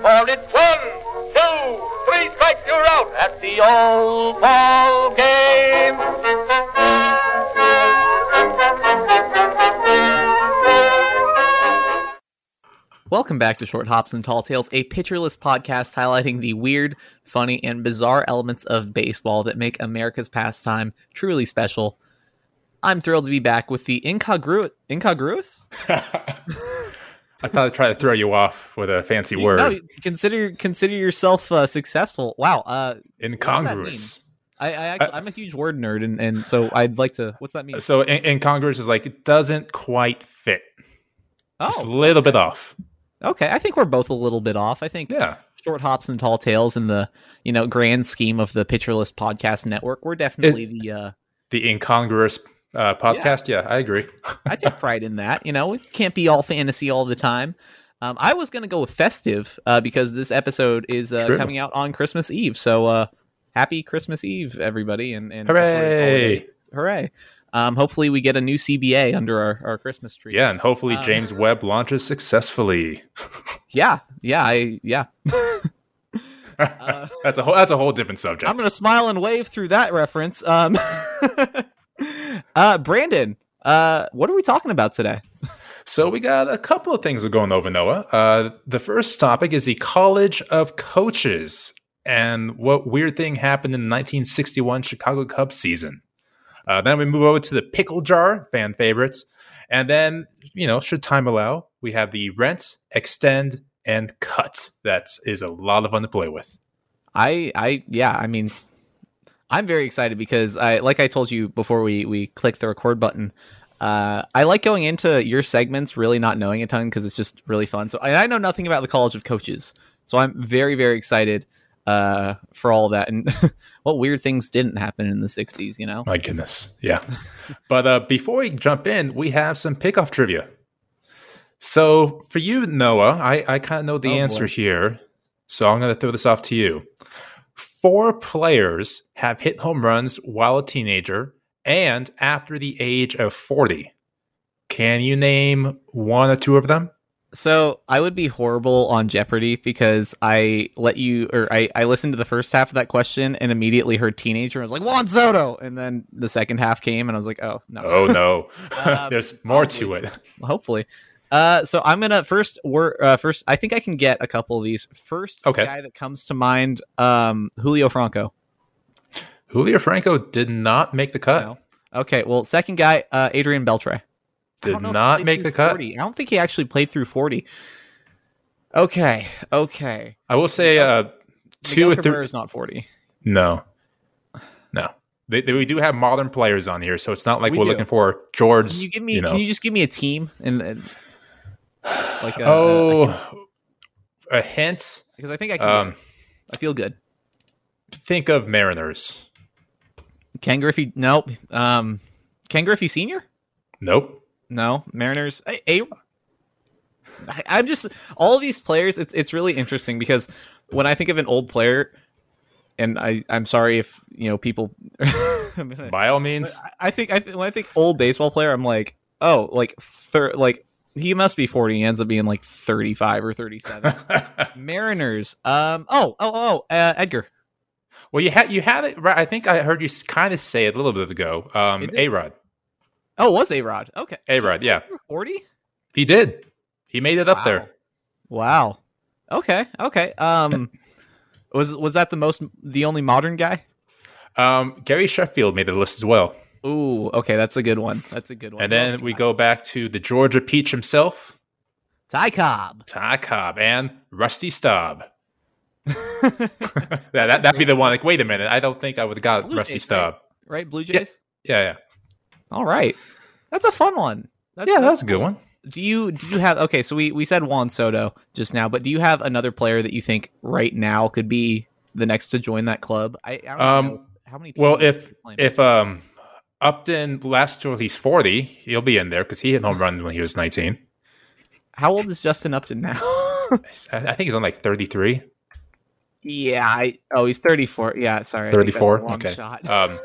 for it's one, two, three strikes, you're out at the old ball game. Welcome back to Short Hops and Tall Tales, a Pitcher List podcast highlighting the weird, funny, and bizarre elements of baseball that make America's pastime truly special. I'm thrilled to be back with the incongru- incongruous. I thought I'd try to throw you off with a fancy word. No, consider consider yourself uh, successful. Wow, uh, Incongruous. I, I actually, I'm a huge word nerd, and, and so I'd like to. What's that mean? So in- incongruous is like it doesn't quite fit. Oh, Just a little bit off. okay. I think we're both a little bit off. I think Yeah. short hops and tall tales in the you know grand scheme of the Pitcher List podcast network. We're definitely the. Uh, The incongruous uh, podcast. Yeah. I agree. I take pride in that. You know, it can't be all fantasy all the time. Um, I was going to go with festive uh, because this episode is uh, coming out on Christmas Eve. So uh, happy Christmas Eve, everybody! And, and Hooray! hooray! Um, hopefully, we get a new CBA under our, our Christmas tree. Yeah, and hopefully Um, James Webb launches successfully. yeah, yeah. I yeah. Uh, that's a whole that's a whole different subject. I'm gonna smile and wave through that reference. Uh, Brandon, uh, what are we talking about today? So we got a couple of things we're going over, Noah. Uh, the first topic is the College of Coaches and what weird thing happened in the 1961 Chicago Cubs season. Uh, then we move over to the pickle jar, fan favorites, and then you know, should time allow, we have the rent, extend, and cut. That is a lot of fun to play with. I I yeah, I mean I'm very excited because I like I told you before we we clicked the record button. Uh, I like going into your segments really not knowing a ton because it's just really fun. So and I know nothing about the College of Coaches, so I'm very very excited uh, for all that and what weird things didn't happen in the '60s. You know, My goodness. Yeah. but uh, before we jump in, we have some pickoff trivia. So for you, Noah, I, I kind of know the Oh, answer boy. here. So I'm going to throw this off to you. Four players have hit home runs while a teenager and after the age of 40. Can you name one or two of them? So I would be horrible on Jeopardy because I let you or I, I listened to the first half of that question and immediately heard teenager and I was like Juan Soto and then the second half came and I was like oh no Oh, no. Uh, There's more to it. hopefully uh so I'm gonna first work. uh first I think I can get a couple of these first Okay. guy that comes to mind um Julio Franco Julio Franco did not make the cut. No. okay well second guy uh Adrian Beltre Did don't know if he not make the cut. I don't think he actually played through 40 okay okay I will say uh, two Miguel or three. Cabrera is not 40 No, no. They, they- we do have modern players on here, so it's not like We are looking for George. Can you give me? you know. Can you just give me a team and, and like a, oh, a- a hint. because I think I can. Um. I feel good. think of Mariners. Ken Griffey? Nope. Um, Ken Griffey Senior? Nope. No. Mariners? A, a, I, I'm just all of these players. It's it's really interesting because when I think of an old player, and I I'm sorry if you know people. Gonna- By all means, I- I think I th- when I think old baseball player, I'm like, oh, like thir- like he must be 40. He ends up being like 35 or 37. Mariners. Um. Oh. Oh. Oh. Uh, Edgar. well, you had you had it right. I think I heard you kind of say it a little bit ago. Um? A Rod. Oh, it was a Rod. Okay. A Rod. Yeah, 40. he did. He made it up there. Wow. Okay. Okay. Um. Was was that the most the only modern guy? Um, Gary Sheffield made the list as well. Ooh. Okay. That's a good one. That's a good one. And then we go back to the Georgia Peach himself, Ty Cobb. Ty Cobb, and Rusty Staub. that, that, that'd be the one. Like, wait a minute. I don't think I would have got Blue Rusty Jays, Staub. right? Blue Jays. Yeah, yeah. All right. That's a fun one. That- Yeah, that's that's a good one. do you do you have okay so we we said juan soto just now but do you have another player that you think right now could be the next to join that club i, I don't Um, know how many Well, if if um Upton lasts till he's forty, he'll be in there because he hit home runs when he was nineteen. how old is justin upton now I, think he's on like thirty three. yeah i oh he's 34 yeah sorry I think that's a 34? Okay. Um,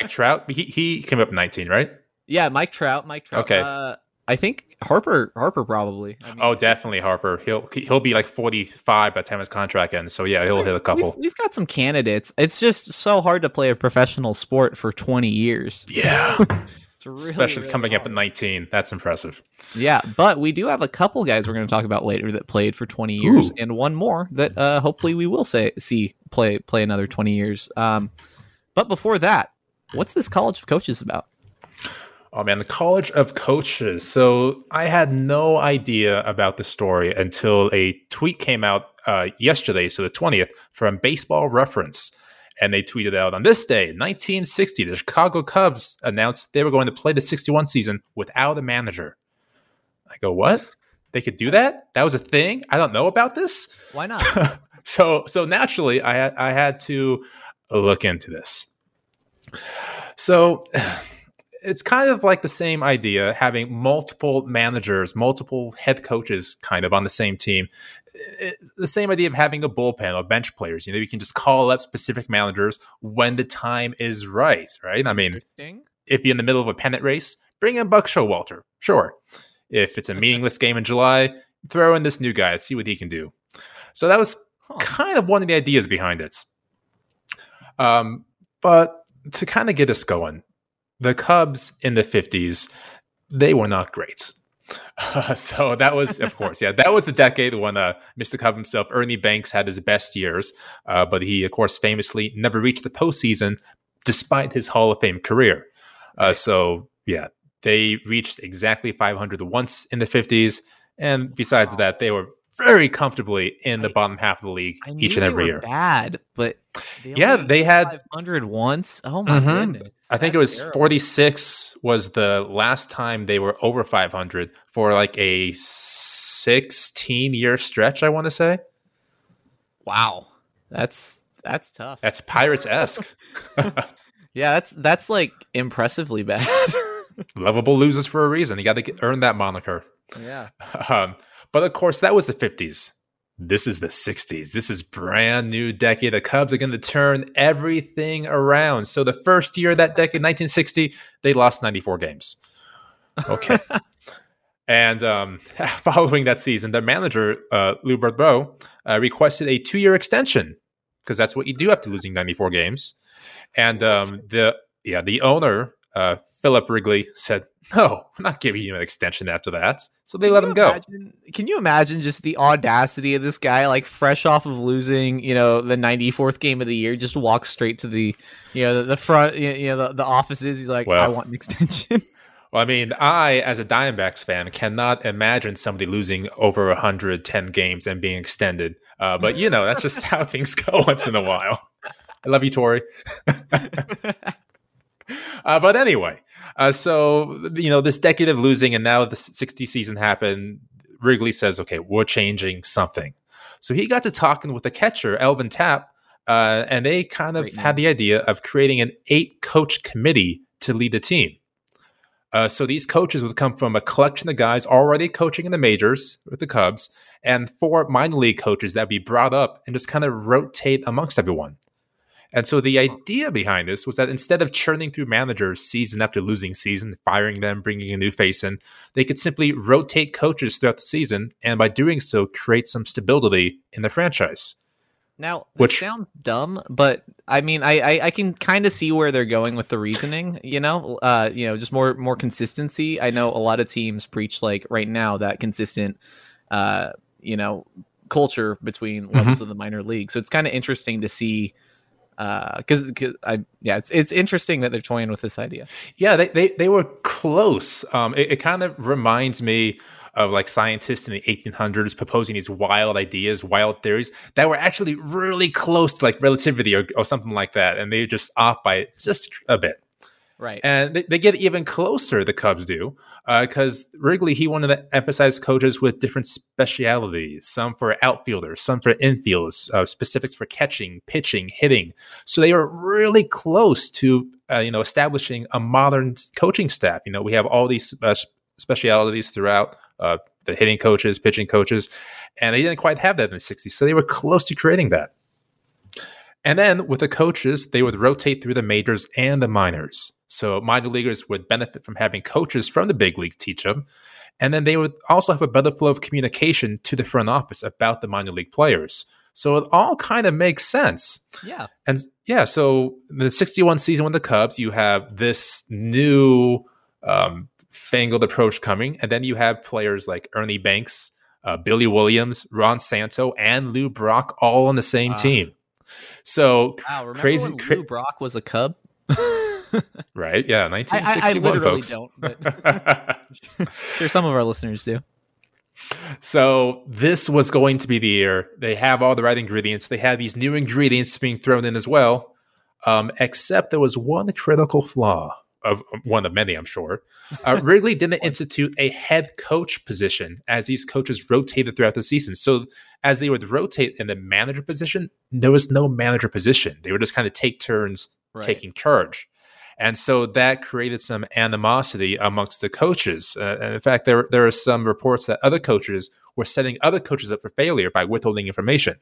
Mike Trout, he he came up nineteen, right? yeah mike trout mike trout Okay. uh, I think Harper Harper probably. I mean, Oh, definitely Harper. He'll he'll be like 45 by the time his contract ends. So yeah, he'll hit a couple. We've, we've got some candidates. It's just so hard to play a professional sport for 20 years. Yeah, It's really, especially really coming up at 19. That's impressive. Yeah, but we do have a couple guys we're going to talk about later that played for 20 years, Ooh. and one more that uh, hopefully we will say see play play another 20 years. Um, but before that, what's this College of Coaches about? Oh man, the College of Coaches. So I had no idea about the story until a tweet came out uh, yesterday, so the 20th, from Baseball Reference. And they tweeted out on this day, 1960, the Chicago Cubs announced they were going to play the 61 season without a manager. I go, what? They could do that? That was a thing? I don't know about this? Why not? so so naturally I I had to look into this. So it's kind of like the same idea having multiple managers, multiple head coaches kind of on the same team. It's the same idea of having a bullpen of bench players. You know, you can just call up specific managers when the time is right, right? I mean, if you're in the middle of a pennant race, bring in Buck Showalter. Sure. If it's a meaningless game in July, throw in this new guy. Let's see what he can do. So that was Huh. kind of one of the ideas behind it. Um, but to kind of get us going, the Cubs in the 50s, they were not great. so that was, of course, yeah, that was the decade when uh, Mr. Cub himself, Ernie Banks, had his best years. Uh, but he, of course, famously never reached the postseason despite his Hall of Fame career. Uh, so, yeah, they reached exactly 500 once in the 50s. And besides Wow. that, they were very comfortably in the I- bottom half of the league each and every year. Bad, but they Yeah, they had- 500 once. Oh my Mhm. goodness! I think it was terrible. 46 was the last time they were over 500 for like a 16 year stretch, I want to say. Wow, that's that's tough. That's Pirates esque. yeah, that's that's like impressively bad. Lovable loses for a reason. You got to earn that moniker. yeah. Um, but of course, that was the 50s. This is the 60s. This is brand new decade. The Cubs are going to turn everything around. So the first year of that decade, 1960, they lost 94 games. Okay. and um, following that season, their manager, uh, Lou Boudreau, uh, requested a two-year extension because that's what you do after losing 94 games. And um, the yeah, the owner, uh, Philip Wrigley, said, "No, I'm not giving you an extension after that." So they let him go. imagine- can you imagine just the audacity of this guy, like fresh off of losing, you know, the 94th game of the year, just walks straight to the, you know, the, the front, you you know, the, the offices. He's like, Well. I want an extension. Well, I mean, I, as a Diamondbacks fan, cannot imagine somebody losing over 110 games and being extended. Uh, but, you know, that's just how things go once in a while. I love you, Torey. uh, but anyway, uh, so, you know, this decade of losing and now the 60 season happened. Wrigley says, okay, we're changing something. So he got to talking with the catcher, Elvin Tappe, uh, and they kind of Great had the idea of creating an eight coach committee to lead the team. Uh, so these coaches would come from a collection of guys already coaching in the majors with the Cubs, and four minor league coaches that would be brought up and just kind of rotate amongst everyone. And so the idea behind this was that instead of churning through managers season after losing season, firing them, bringing a new face in, they could simply rotate coaches throughout the season, and by doing so, create some stability in the franchise. Now, Which- sounds dumb, but I mean, I I, I can kind of see where they're going with the reasoning. You know, uh, you know, just more more consistency. I know a lot of teams preach like right now that consistent, uh, you know, culture between levels of the minor league. So it's kind of interesting to see, because because I yeah, it's it's interesting that they're toying with this idea. Yeah, they they, they were close. Um, it, it kind of reminds me of like scientists in the 1800s proposing these wild ideas, wild theories that were actually really close to like relativity or, or something like that, and they just off by just a bit. Right. And they, they get even closer. The Cubs do because Wrigley he wanted to emphasize coaches with different specialities. Some for outfielders, some for infielders, uh, specifics for catching, pitching, hitting. So they were really close to uh, you know establishing a modern coaching staff. You know we have all these uh, specialities throughout. Uh, the hitting coaches, pitching coaches, and they didn't quite have that in the 60s. So they were close to creating that. And then with the coaches, they would rotate through the majors and the minors. So minor leaguers would benefit from having coaches from the big leagues teach them. And then they would also have a better flow of communication to the front office about the minor league players. So it all kind of makes sense. Yeah. And yeah, so the 61 season with the Cubs, you have this new um, fangled approach coming. And then you have players like Ernie Banks, uh, Billy Williams, Ron Santo, and Lou Brock all on the same Wow. team. So Wow. Remember crazy, when Lou Brock was a Cub? right? Yeah, I, I, I 1961, literally folks. don't, but sure some of our listeners do. So this was going to be the year. They have all the right ingredients. They have these new ingredients being thrown in as well. Um, except there was one critical flaw of one of many, I'm sure. Uh, Wrigley didn't institute a head coach position as these coaches rotated throughout the season. So as they would rotate in the manager position, there was no manager position. They would just kind of take turns Right. taking charge. And so that created some animosity amongst the coaches. Uh, and in fact, there, there are some reports that other coaches were setting other coaches up for failure by withholding information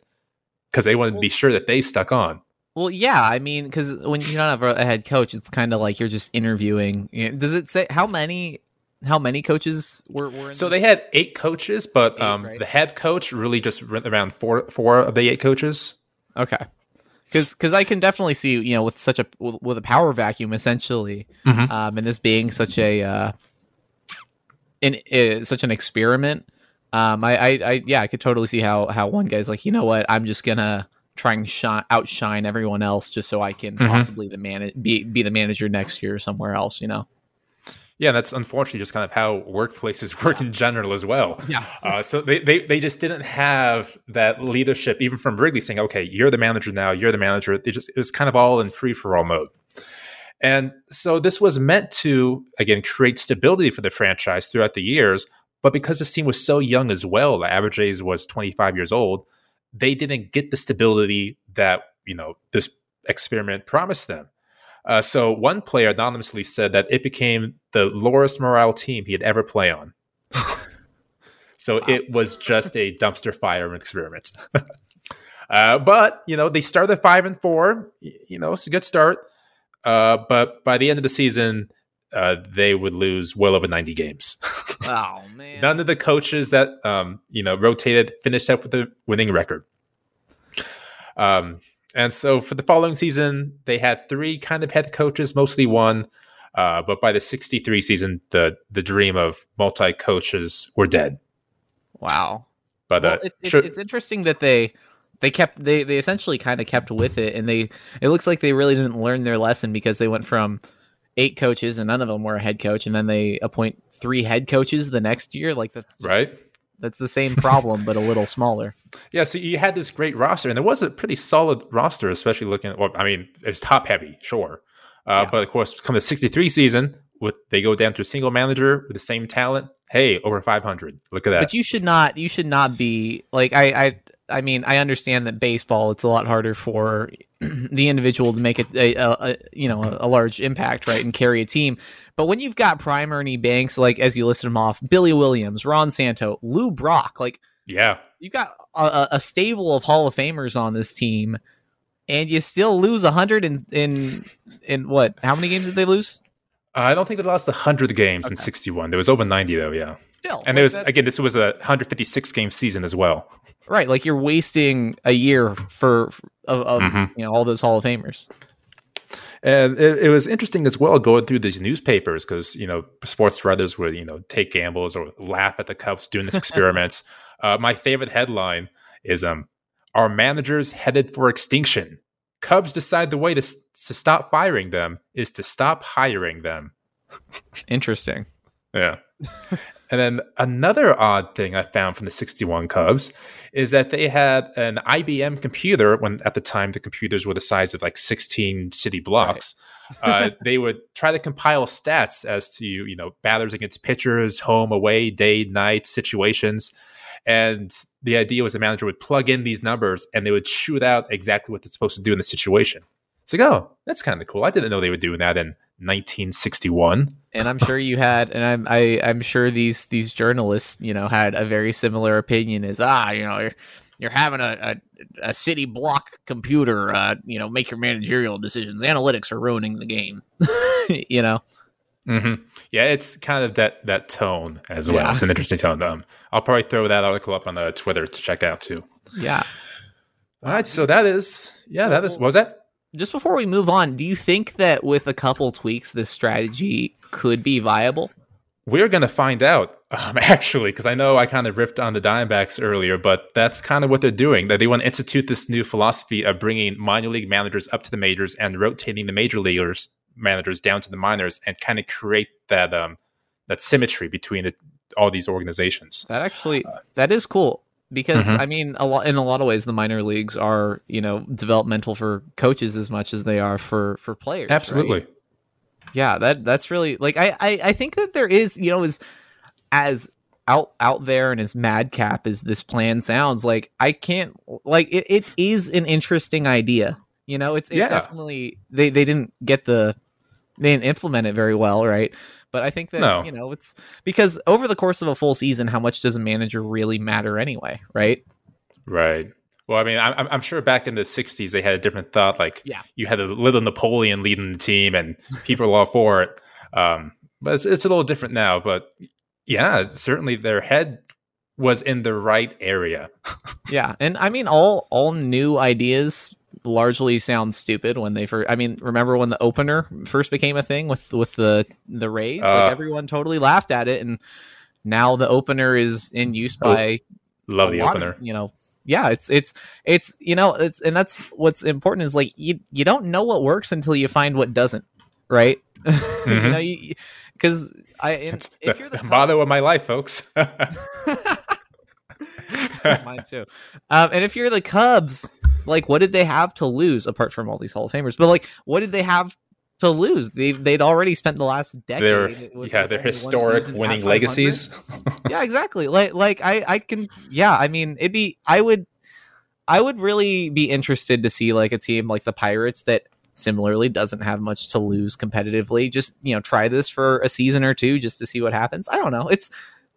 because they wanted to be sure that they stuck on. Well, yeah, I mean, because when you don't have a head coach, it's kind of like you're just interviewing. Does it say how many how many coaches were? were in So this? they had eight coaches, but Eight, um, right? the head coach really just went around four four of the eight coaches. okay, because because I can definitely see you know with such a with a power vacuum essentially, Mhm. um, and this being such a uh, in uh, such an experiment. Um, I, I, I yeah, I could totally see how how one guy's like, you know what, I'm just gonna try and shine, outshine everyone else just so I can Mhm. possibly the man be be the manager next year or somewhere else. You know. Yeah, that's unfortunately just kind of how workplaces work in general as well. Yeah. Uh, so they, they they just didn't have that leadership, even from Wrigley, saying, "Okay, you're the manager now. You're the manager." They just it was kind of all in free for all mode. And so this was meant to again create stability for the franchise throughout the years. But because this team was so young as well, the average age was 25 years old, they didn't get the stability that you know this experiment promised them. Uh, so one player anonymously said that it became the lowest morale team he had ever play on. so it was just a dumpster fire of an experiment. uh, but you know they started five and four. You know it's a good start. Uh, but by the end of the season, uh, they would lose well over ninety games. Oh man. None of the coaches that um, you know rotated finished up with a winning record. Um, and so for the following season, they had three kind of head coaches, mostly one. Uh, but by the '63 season, the the dream of multi coaches were dead. Wow. But Well, uh, it's, it's, sure- it's interesting that they they kept they they essentially kind of kept with it, and they it looks like they really didn't learn their lesson because they went from eight coaches and none of them were a head coach, and then they appoint three head coaches the next year. Like that's just, right? That's the same problem, but a little smaller. Yeah, so you had this great roster, and there was a pretty solid roster, especially looking at. Well, I mean, it was top heavy, sure, uh, Yeah. but of course, come the '63 season, with they go down to a single manager with the same talent. Hey, over 500. Look at that. But you should not you should not be like I I I mean I understand that baseball it's a lot harder for the individual to make it a, a, a you know a, large impact right and carry a team. But when you've got prime Ernie Banks like as you listed them off, Billy Williams, Ron Santo, Lou Brock, like yeah, you've got a, a- stable of Hall of Famers on this team, and you still lose a hundred in in in what? How many games did they lose? Uh, I don't think they lost 100 games in 61. There was over 90 though, yeah. Still, And there was that- again, this was a 156 game season as well. right. Like you're wasting a year for, for of, of Mhm. you know all those Hall of Famers. And it, it was interesting as well going through these newspapers because you know sports writers would you know take gambles or laugh at the Cubs doing this experiment. uh, my favorite headline is um, "Our managers headed for extinction." Cubs decide the way to, to stop firing them is to stop hiring them. Interesting. Yeah. and then another odd thing I found from the 61 Cubs is that they had an IBM computer when at the time the computers were the size of like 16 city blocks. uh, they would try to compile stats as to, you know, batters against pitchers, home, away, day, night situations. And the idea was the manager would plug in these numbers and they would shoot out exactly what they're supposed to do in the situation. It's like, oh, that's kind of cool. I didn't know they were doing that in 1961. And I'm sure you had, and I'm I, I'm sure these these journalists, you know, had a very similar opinion. Is ah, you know, you're you're having a a, a city block computer, uh, you know, make your managerial decisions. Analytics are ruining the game. you know, hmm Yeah, it's kind of that that tone as well. Yeah. It's an interesting tone. Um, I'll probably throw that article up on the Twitter to check out too. Yeah. All right, so that is yeah, that is what was that? Just before we move on, do you think that with a couple tweaks, this strategy could be viable? We're gonna find out um, actually because I know I kind of ripped on the Diamondbacks earlier, but that's kind of what they're doing. That they want to institute this new philosophy of bringing minor league managers up to the majors and rotating the major leaguers managers down to the minors and kind of create that um that symmetry between the, all these organizations. That actually that is cool because Mhm. I mean a lot in a lot of ways the minor leagues are you know developmental for coaches as much as they are for for players. right? Absolutely. Yeah, that that's really like I, I I think that there is you know as as out out there and as madcap as this plan sounds like I can't like it, it is an interesting idea. You know, it's it's Yeah. definitely they they didn't get the they didn't implement it very well, right? But I think that No. you know it's because over the course of a full season, how much does a manager really matter anyway, right? Right. Well, I mean, I'm, I'm- sure back in the '60s they had a different thought. Like, Yeah. you had a little Napoleon leading the team, and people were all for it. Um, but it's, it's a little different now. But yeah, certainly their head was in the right area. Yeah, and I mean all all new ideas largely sound stupid when they first. I mean, remember when the opener first became a thing with with the the Rays? Uh, like everyone totally laughed at it, and now the opener is in use Oh, by Love the of- opener. you know, yeah, it's it's it's you know, it's and that's what's important is like you you don't know what works until you find what doesn't, right? you Mhm. know, you because I and if you're the the motto of my life, folks. Mine too. Um, and if you're the Cubs, like, what did they have to lose apart from all these Hall of Famers? But like, what did they have to lose? They they'd already spent the last decade. their yeah, their historic winning legacies. yeah, exactly. Like like I I can yeah. I mean, it'd be I would I would really be interested to see like a team like the Pirates that similarly doesn't have much to lose competitively. Just you know, try this for a season or two just to see what happens. I don't know. It's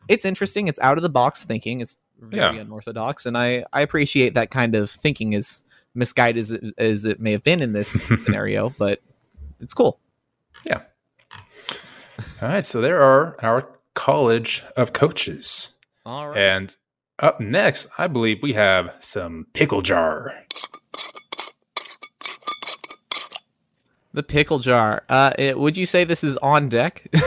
it's interesting. It's out of the box thinking. It's very Yeah. unorthodox, and I I appreciate that kind of thinking. As misguided as it, as it may have been in this scenario, but it's cool. Yeah. All right, so there are our college of coaches. All right. And up next, I believe we have some pickle jar. The pickle jar. Uh, it, would you say this is on deck?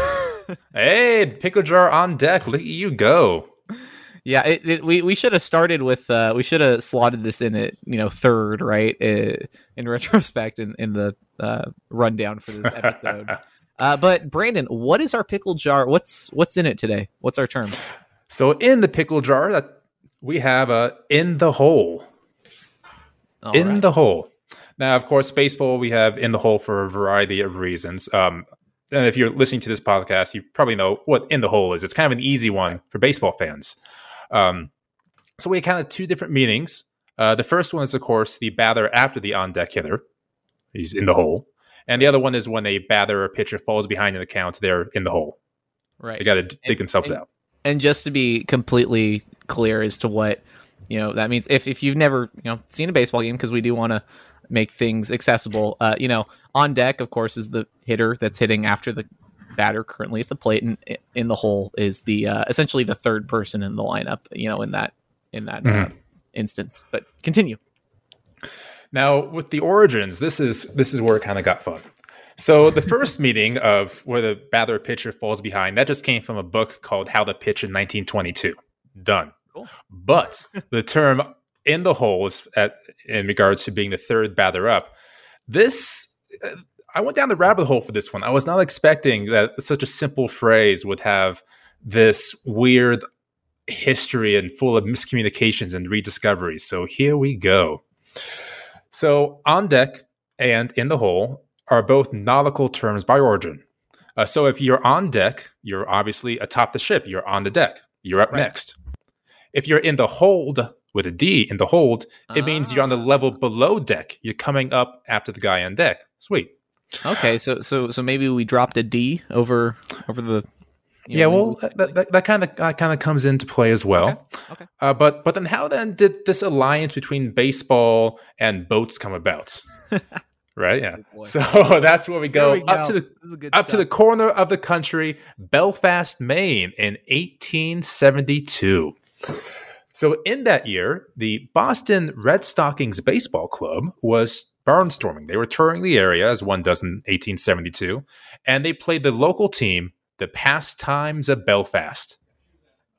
Hey, pickle jar on deck. Look at you go. Yeah, it, it, we we should have started with uh, we should have slotted this in at you know third right uh, in retrospect in in the uh, rundown for this episode. uh, but Brandon, what is our pickle jar? What's what's in it today? What's our term? So in the pickle jar, that we have a in the hole. All in right. the hole. Now, of course, baseball we have in the hole for a variety of reasons. Um, and if you're listening to this podcast, you probably know what in the hole is. It's kind of an easy one for baseball fans. Um, so we kind of two different meanings. Uh, the first one is, of course, the batter after the on deck hitter. He's in the hole. And the other one is when a batter or pitcher falls behind in the count, they're in the hole. right. They got to dig themselves and- out. and just to be completely clear as to what you know that means if, if you've never you know seen a baseball game because we do want to make things accessible uh you know on deck of course is the hitter that's hitting after the batter currently at the plate and in the hole is the uh, essentially the third person in the lineup you know in that in that uh, Mhm. instance but continue Now, with the origins, this is this is where it kind of got fun. So the first meeting of where the batter pitcher falls behind that just came from a book called How to Pitch in 1922. Done. Cool. But the term "in the hole" is at, in regards to being the third batter up. This uh, I went down the rabbit hole for this one. I was not expecting that such a simple phrase would have this weird history and full of miscommunications and rediscoveries. So here we go. So, on deck and in the hole are both nautical terms by origin. Uh, so, if you're on deck, you're obviously atop the ship. You're on the deck. You're up Right. next. If you're in the hold with a D in the hold, it means you're on the level Ah. below deck. You're coming up after the guy on deck. Sweet. Okay so so so maybe we dropped a d over over the you yeah, know, well, that, that, that kind of that kind of comes into play as well. Okay, okay. Uh, but but then how then did this alliance between baseball and boats come about? right? Yeah. Oh. So that's where we go, we up to the This is good up to the corner of the country, Belfast, Maine, in 1872. So in that year, the Boston Red Stockings Baseball Club was barnstorming. They were touring the area as one does in 1872, and they played the local team, the Pastimes of Belfast.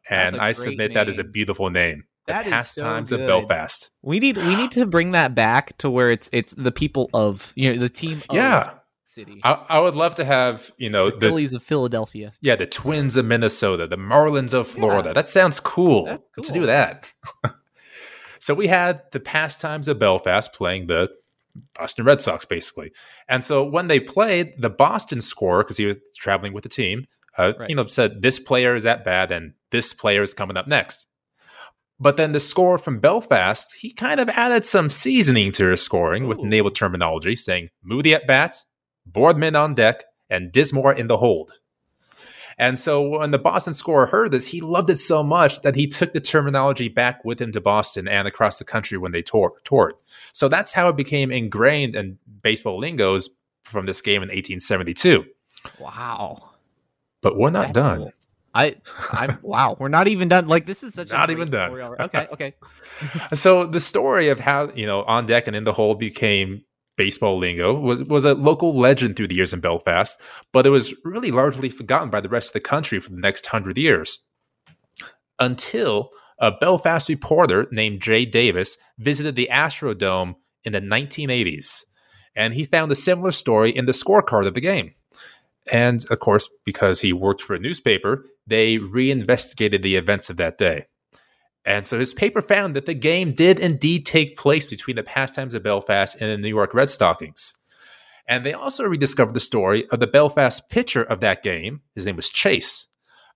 And I submit that is a beautiful name. The That is so Pastimes of. Belfast. We need we need to bring that back to where it's it's the people of you know the team of Yeah. city. I, I would love to have, you know, the the, Phillies of Philadelphia. Yeah, the Twins of Minnesota, the Marlins of Florida. Yeah. That sounds cool. That's Let's do that. so we had the pastimes of Belfast playing the Boston Red Sox, basically. And so when they played, the Boston scorer, because he was traveling with the team, uh, Right. you know, said this player is that bad and this player is coming up next. But then the scorer from Belfast, he kind of added some seasoning to his scoring with naval terminology, saying Moody at bat, Boardman on deck, and Dismore in the hold. And so when the Boston scorer heard this, he loved it so much that he took the terminology back with him to Boston and across the country when they tour- toured. So that's how it became ingrained in baseball lingos from this game in 1872. Wow. But we're not That's done. cool. I I'm wow. We're not even done. Like this is such Not a even done. story. Okay, okay. So the story of how you know on deck and in the hole became baseball lingo was was a local legend through the years in Belfast, but it was really largely forgotten by the rest of the country for the next hundred years. Until a Belfast reporter named Jay Davis visited the Astrodome in the 1980s, and he found a similar story in the scorecard of the game. And of course, because he worked for a newspaper, they reinvestigated the events of that day. And so his paper found that the game did indeed take place between the pastimes of Belfast and the New York Red Stockings. And they also rediscovered the story of the Belfast pitcher of that game. His name was Chase.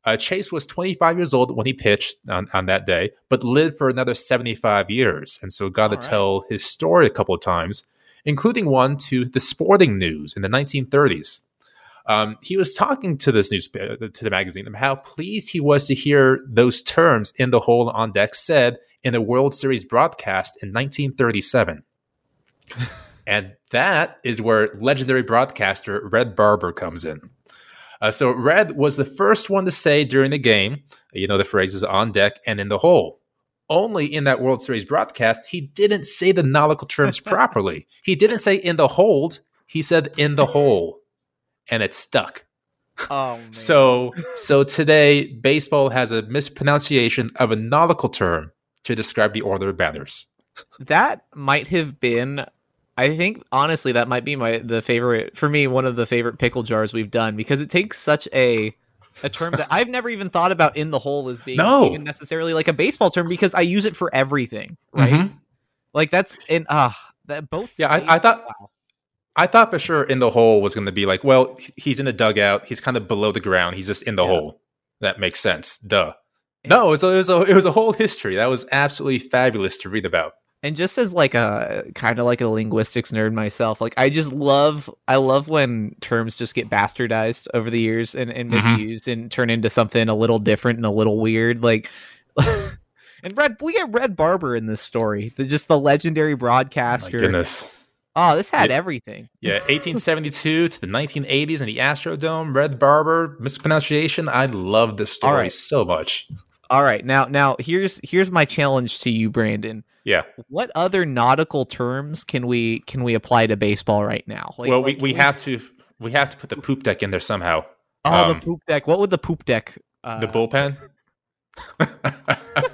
Uh, Chase was 25 years old when he pitched on, on that day, but lived for another 75 years. And so got to All right. tell his story a couple of times, including one to the Sporting News in the 1930s. Um, he was talking to this news uh, to the magazine how pleased he was to hear those terms in the hole on deck said in a World Series broadcast in 1937. and that is where legendary broadcaster Red Barber comes in. Uh, so Red was the first one to say during the game, you know, the phrases on deck and in the hole. Only in that World Series broadcast, he didn't say the nautical terms properly. He didn't say in the hold, he said in the hole. And it stuck. Oh man. So so today baseball has a mispronunciation of a nautical term to describe the order of batters. that might have been I think honestly that might be my the favorite for me one of the favorite pickle jars we've done because it takes such a a term that I've never even thought about in the hole as being No. even necessarily like a baseball term because I use it for everything, right? Mhm. Like that's in ah that both Yeah, I- I thought- I thought for sure in the hole was going to be like, well, he's in the dugout, he's kind of below the ground, he's just in the Yeah. hole. That makes sense. Duh. No, it was, a, it was a it was a whole history that was absolutely fabulous to read about. and just as like a kind of like a linguistics nerd myself like i just love i love when terms just get bastardized over the years and, and Mhm. misused and turn into something a little different and a little weird like and red we get red barber in this story the, just the legendary My broadcaster goodness. Oh this had Yeah. everything Yeah, 1872 to the 1980s in the Astrodome, Red Barber, mispronunciation. I love this story right. so much. all right now now here's here's my challenge to you brandon Yeah. what other nautical terms can we can we apply to baseball right now Like- well, like, we, we have to we have to put the poop deck in there somehow. oh um, the poop deck what would the poop deck uh, the bullpen.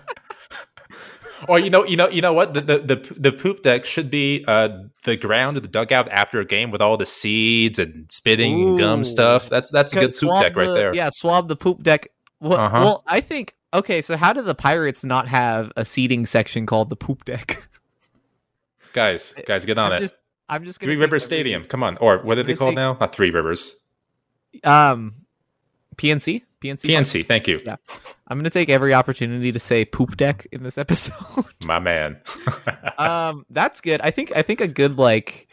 or you know, you know, you know what? The the the, the poop deck should be uh, the ground of the dugout after a game with all the seeds and spitting and gum stuff. That's that's a good poop deck right there. Yeah, swab the poop deck. Well, Uh-huh. well, I think okay. So how do the pirates not have a seating section called the poop deck? Guys, guys, get on I'm it. just, I'm just gonna Three Rivers Stadium. Come on. Or what are they called take- now? Not Three Rivers. Um, PNC, PNC, PNC. Thank you, Yeah. I'm gonna take every opportunity to say poop deck in this episode. my man. um, that's good. I think I think a good like,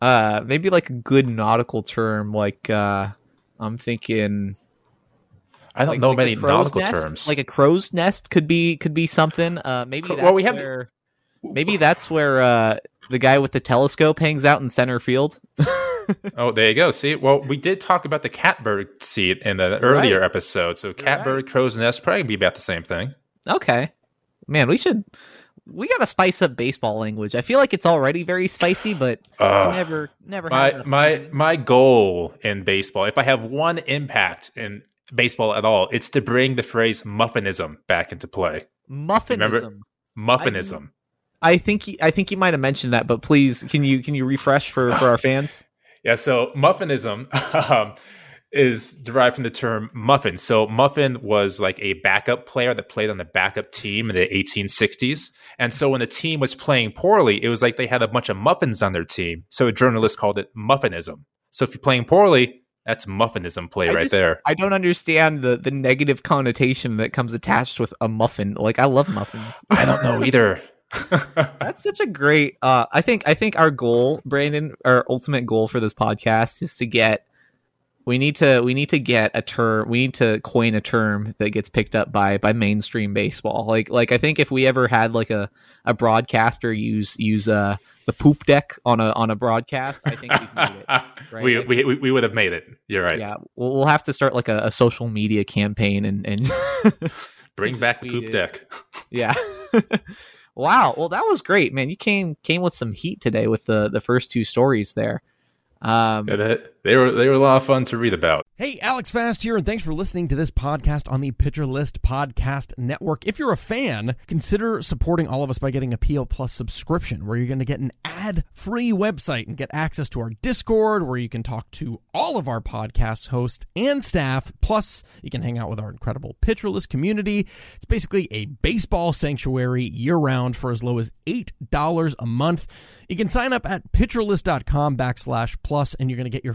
uh, maybe like a good nautical term. Like, uh, I'm thinking. I don't like, know like many nautical nest? terms. Like a crow's nest could be could be something. Uh, maybe well, we have- maybe that's where uh the guy with the telescope hangs out in center field. oh, there you go. See, well, we did talk about the catbird seat in the earlier right. episode. So catbird, right. crow's nest, probably be about the same thing. Okay, man, we should we gotta spice up baseball language. I feel like it's already very spicy, but uh, never, never. My my my goal in baseball, if I have one impact in baseball at all, it's to bring the phrase muffinism back into play. Muffinism. Remember? Muffinism. I, think I think you might have mentioned that, but please, can you can you refresh for for our fans? Yeah, so muffinism um, is derived from the term muffin. So muffin was like a backup player that played on the backup team in the 1860s. And so when the team was playing poorly, it was like they had a bunch of muffins on their team. So a journalist called it muffinism. So if you're playing poorly, that's muffinism play I right just, there. I don't understand the the negative connotation that comes attached with a muffin. Like I love muffins. I don't know either. That's such a great uh I think I think our goal, Brandon, our ultimate goal for this podcast is to get we need to we need to get a term we need to coin a term that gets picked up by by mainstream baseball. Like like i think if we ever had like a a broadcaster use use uh the poop deck on a on a broadcast i think we've made it right? we, we, we, we would have made it. You're right. Yeah we'll, we'll have to start like a, a social media campaign and and bring back the poop deck. Yeah wow. Well that was great man. You came came with some heat today with the the first two stories there. Um, that, they were they were a lot of fun to read about. Hey, Alex Fast here, and thanks for listening to this podcast on the Pitcher List Podcast Network. If you're a fan, consider supporting all of us by getting a PL Plus subscription, where you're going to get an ad-free website and get access to our Discord, where you can talk to all of our podcast hosts and staff. Plus, you can hang out with our incredible Pitcher List community. It's basically a baseball sanctuary year-round for as low as eight dollars a month. You can sign up at pitcherlist.com backslash plus, and you're going to get your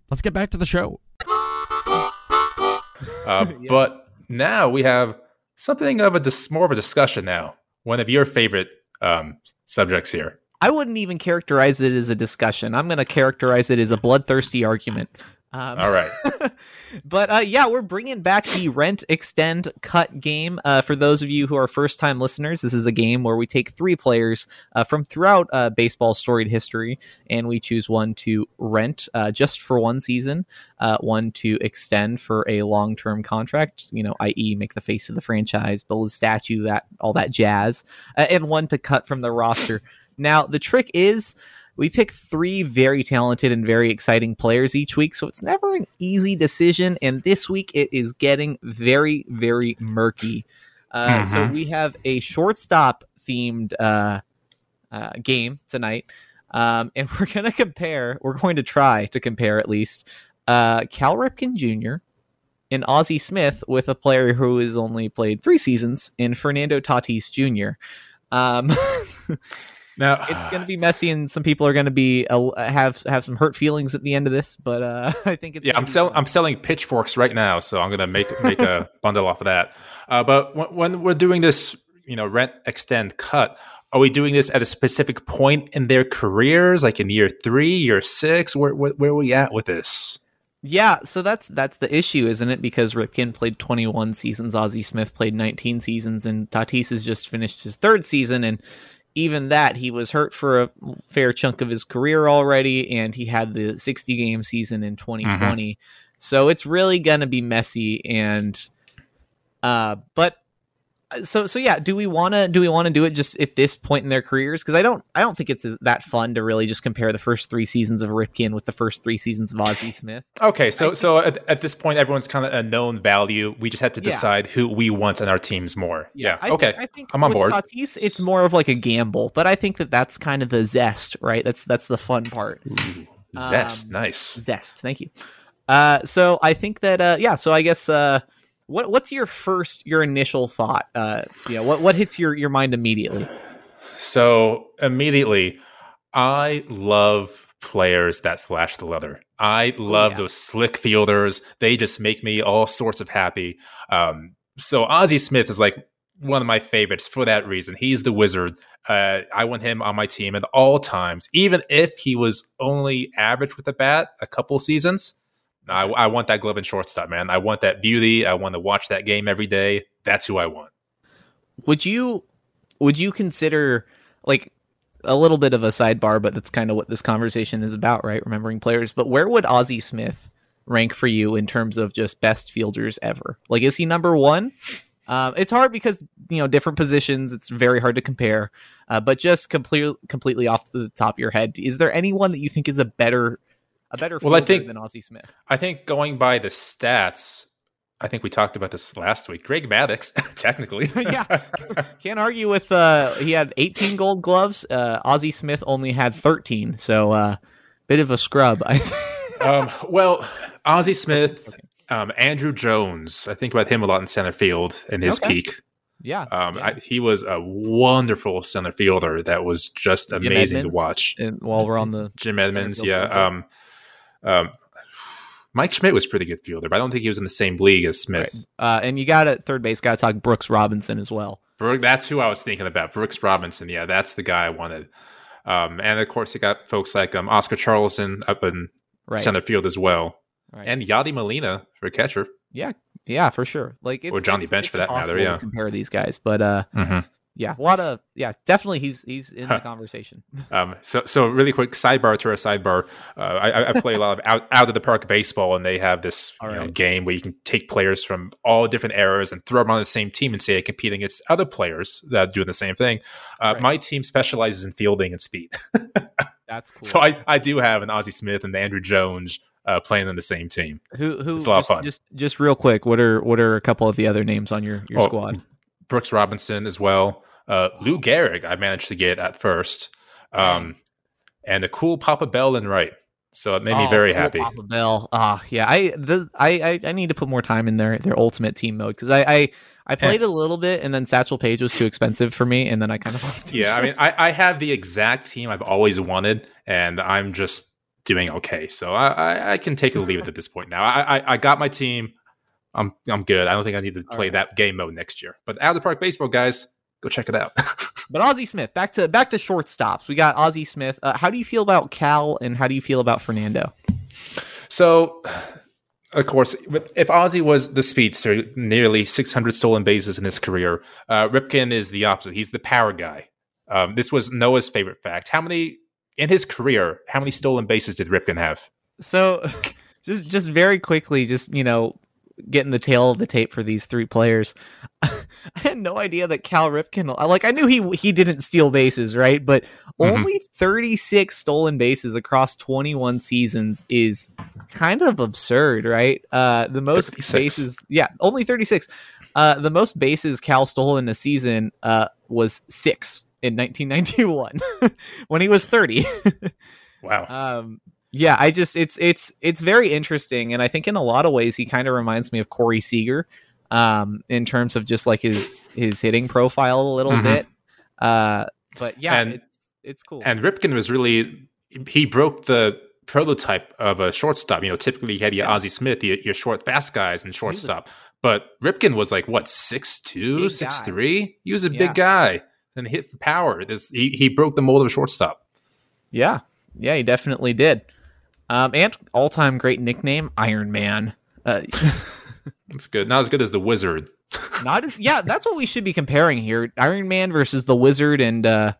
Let's get back to the show. Uh, yeah. But now we have something of a dis- more of a discussion now. One of your favorite um, subjects here. I wouldn't even characterize it as a discussion. I'm going to characterize it as a bloodthirsty argument. Um, All right. but uh, yeah, we're bringing back the rent, extend, cut game. Uh, for those of you who are first time listeners, this is a game where we take three players uh, from throughout uh, baseball storied history and we choose one to rent uh, just for one season, uh, one to extend for a long term contract, you know, i.e., make the face of the franchise, build a statue, that all that jazz, and one to cut from the roster. Now, the trick is we pick three very talented and very exciting players each week, so it's never an easy decision. And this week it is getting very, very murky. Uh, mm-hmm. So we have a shortstop themed uh, uh, game tonight. Um, and we're going to compare, we're going to try to compare at least uh, Cal Ripken Jr. and Ozzie Smith with a player who has only played three seasons in Fernando Tatis Jr. Um, Now it's going to be messy, and some people are going to be uh, have have some hurt feelings at the end of this. But uh, I think it's yeah. I'm selling I'm selling pitchforks right now, so I'm going to make make a bundle off of that. Uh, but when, when we're doing this, you know, rent, extend, cut, are we doing this at a specific point in their careers, like in year three, year six? Where where, where are we at with this? Yeah, so that's that's the issue, isn't it? Because Ripken played 21 seasons, Ozzie Smith played 19 seasons, and Tatis has just finished his third season, and even that he was hurt for a fair chunk of his career already and he had the 60 game season in 2020 mm-hmm. so it's really gonna be messy and uh but so so yeah do we want to do we want to do it just at this point in their careers? Because i don't i don't think it's that fun to really just compare the first three seasons of ripken with the first three seasons of ozzie smith. Okay so so at, at, this point everyone's kind of a known value. We just have to decide yeah. who we want on our teams more. Yeah, yeah. okay. think, i think i'm on board. Tatis, it's more of like a gamble but i think that that's kind of the zest right? That's that's the fun part. Ooh, zest. Um, nice. zest. Thank you. Uh so i think that uh yeah so i guess uh what what's your first your initial thought? Uh, you know, what what hits your your mind immediately? So immediately, I love players that flash the leather. I love yeah. those slick fielders. They just make me all sorts of happy. Um, so Ozzie Smith is like one of my favorites for that reason. He's the wizard. Uh, I want him on my team at all times, even if he was only average with the bat a couple seasons. I, I want that glove and shortstop, man. I want that beauty. I want to watch that game every day. That's who I want. Would you would you consider like a little bit of a sidebar, but that's kind of what this conversation is about, right? Remembering players. But where would Ozzie Smith rank for you in terms of just best fielders ever? Like, is he number one? Um, it's hard because you know different positions. It's very hard to compare. Uh, but just completely completely off the top of your head, is there anyone that you think is a better a better Well, I think- than Ozzie Smith? I think going by the stats, I think we talked about this last week. Greg Maddux, technically. Yeah. Can't argue with. Uh, he had 18 Gold Gloves. Uh, Ozzie Smith only had 13, so uh, bit of a scrub. I um, well, Ozzie Smith, um, Andruw Jones. I think about him a lot in center field in his Okay. peak. yeah. Um, yeah. I, he was a wonderful center fielder that was just amazing to watch. and while we're on the Jim Edmonds, yeah. Um, um, Mike Schmidt was a pretty good fielder, but I don't think he was in the same league as Smith. uh, and you got at third base. Got to talk Brooks Robinson as well. Brooke, that's who I was thinking about. Brooks Robinson. Yeah, that's the guy I wanted. Um, and of course, you got folks like um, Oscar Charleston up in Right. center field as well, right. and Yadi Molina for catcher. yeah, yeah, for sure. Like it's, Or Johnny it's- Bench it's for that matter, yeah. compare these guys, but uh, Mm-hmm. Yeah, a lot of yeah, definitely he's he's in the conversation. Um, so, so really quick sidebar to a sidebar. Uh, I, I play a lot of out, out of the park baseball, and they have this you know, right. game where you can take players from all different eras and throw them on the same team and say they compete against other players that are doing the same thing. Uh, Right. My team specializes in fielding and speed, That's cool. so I, I do have an Ozzie Smith and Andruw Jones uh, playing on the same team. who who it's a lot of just, fun. just just real quick, what are what are a couple of the other names on your your Oh, squad? Brooks Robinson as well. Uh, Lou Gehrig, I managed to get at first, um, and a cool Papa Bell and right. So it made me Oh, very cool happy. Papa Bell. Ah, yeah. I the I, I I need to put more time in their their ultimate team mode because I, I I played a little bit and then Satchel Paige was too expensive for me and then I kind of lost. Yeah, I mean. I, I have the exact team I've always wanted, and I'm just doing okay. So I, I, I can take a leave it at this point now. I, I, I got my team. I'm I'm good. I don't think I need to play right. that game mode next year. But out of the park baseball, guys, go check it out. but Ozzie Smith back to back to shortstops. We got Ozzie Smith. Uh, how do you feel about Cal and how do you feel about Fernando? so, of course, if Ozzie was the speedster, nearly 600 stolen bases in his career, uh, Ripken is the opposite. He's the power guy. Um, this was Noah's favorite fact. How many in his career? How many stolen bases did Ripken have? So just just very quickly, just you know, getting the tail of the tape for these three players. I had no idea that Cal Ripken. Like I knew he he didn't steal bases, right? But Mhm. only 36 stolen bases across 21 seasons is kind of absurd, right? Uh, the most 36. bases, yeah, only 36. Uh, the most bases Cal stole in a season uh, was six in 1991 when he was 30. Wow. Um, yeah, I just it's it's it's very interesting, and I think in a lot of ways he kind of reminds me of Corey Seager, um, in terms of just like his his hitting profile a little Mhm. bit. Uh, but yeah, And- it's it's cool. And Ripken was really he broke the prototype of a shortstop. You know, typically you had your Yeah. Ozzie Smith, your, your short fast guys and a- shortstop. But Ripken was like what six two, six guy. three. He was a Yeah. big guy and hit for power. This he, he broke the mold of a shortstop. yeah, yeah, he definitely did. Um, and all time great nickname Iron Man. Uh, It's good. Not as good as the Wizard. not as yeah, that's what we should be comparing here: Iron Man versus the Wizard and. uh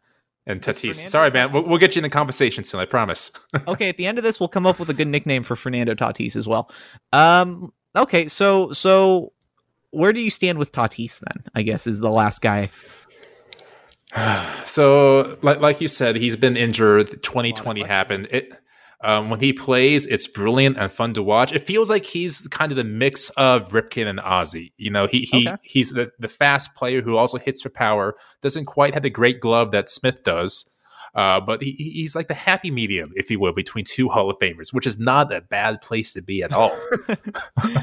And Tatis. Sorry, man. We'll, we'll get you in the conversation soon. I promise. okay, at the end of this, we'll come up with a good nickname for Fernando Tatis as well. Um, okay, so so where do you stand with Tatis then? I guess is the last guy. so, like, like you said, he's been injured. 2020 happened. It um, when he plays, it's brilliant and fun to watch. It feels like he's kind of the mix of Ripken and Ozzie. You know, he he Okay. he's the, the fast player who also hits for power. Doesn't quite have the great glove that Smith does. Uh, but he, he- he's like the happy medium, if you will, between two Hall of Famers, which is not a bad place to be at all. yeah,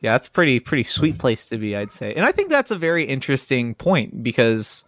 that's pretty pretty sweet place to be, I'd say. And I think that's a very interesting point because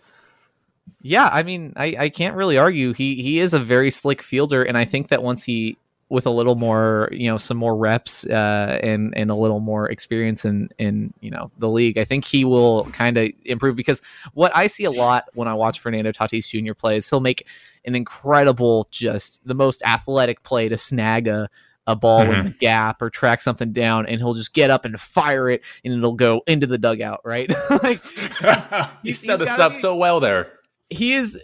Yeah, I mean, I, I can't really argue. He he is a very slick fielder, and I think that once he with a little more, you know, some more reps uh, and and a little more experience in in you know the league, I think he will kind of improve. Because what I see a lot when I watch Fernando Tatis Jr. play is he'll make an incredible, just the most athletic play to snag a a ball in the gap or track something down, and he'll just get up and fire it, and it'll go into the dugout, right? like he He's- set us up be- so well there. He is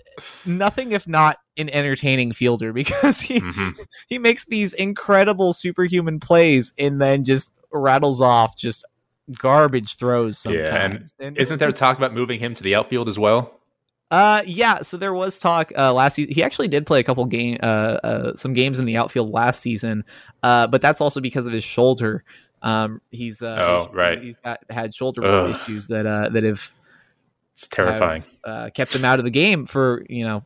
nothing if not an entertaining fielder because he Mhm. he makes these incredible superhuman plays and then just rattles off just garbage throws Yeah, sometimes. and And- Isn't there talk about moving him to the outfield as well? Uh, yeah. So there was talk uh, last season. He actually did play a couple game, uh, uh, some games in the outfield last season. Uh, but that's also because of his shoulder. Um, he's uh, Oh, he's- right. He's got had shoulder Ugh. issues that uh that have It's terrifying. uh, kept him out of the game for you know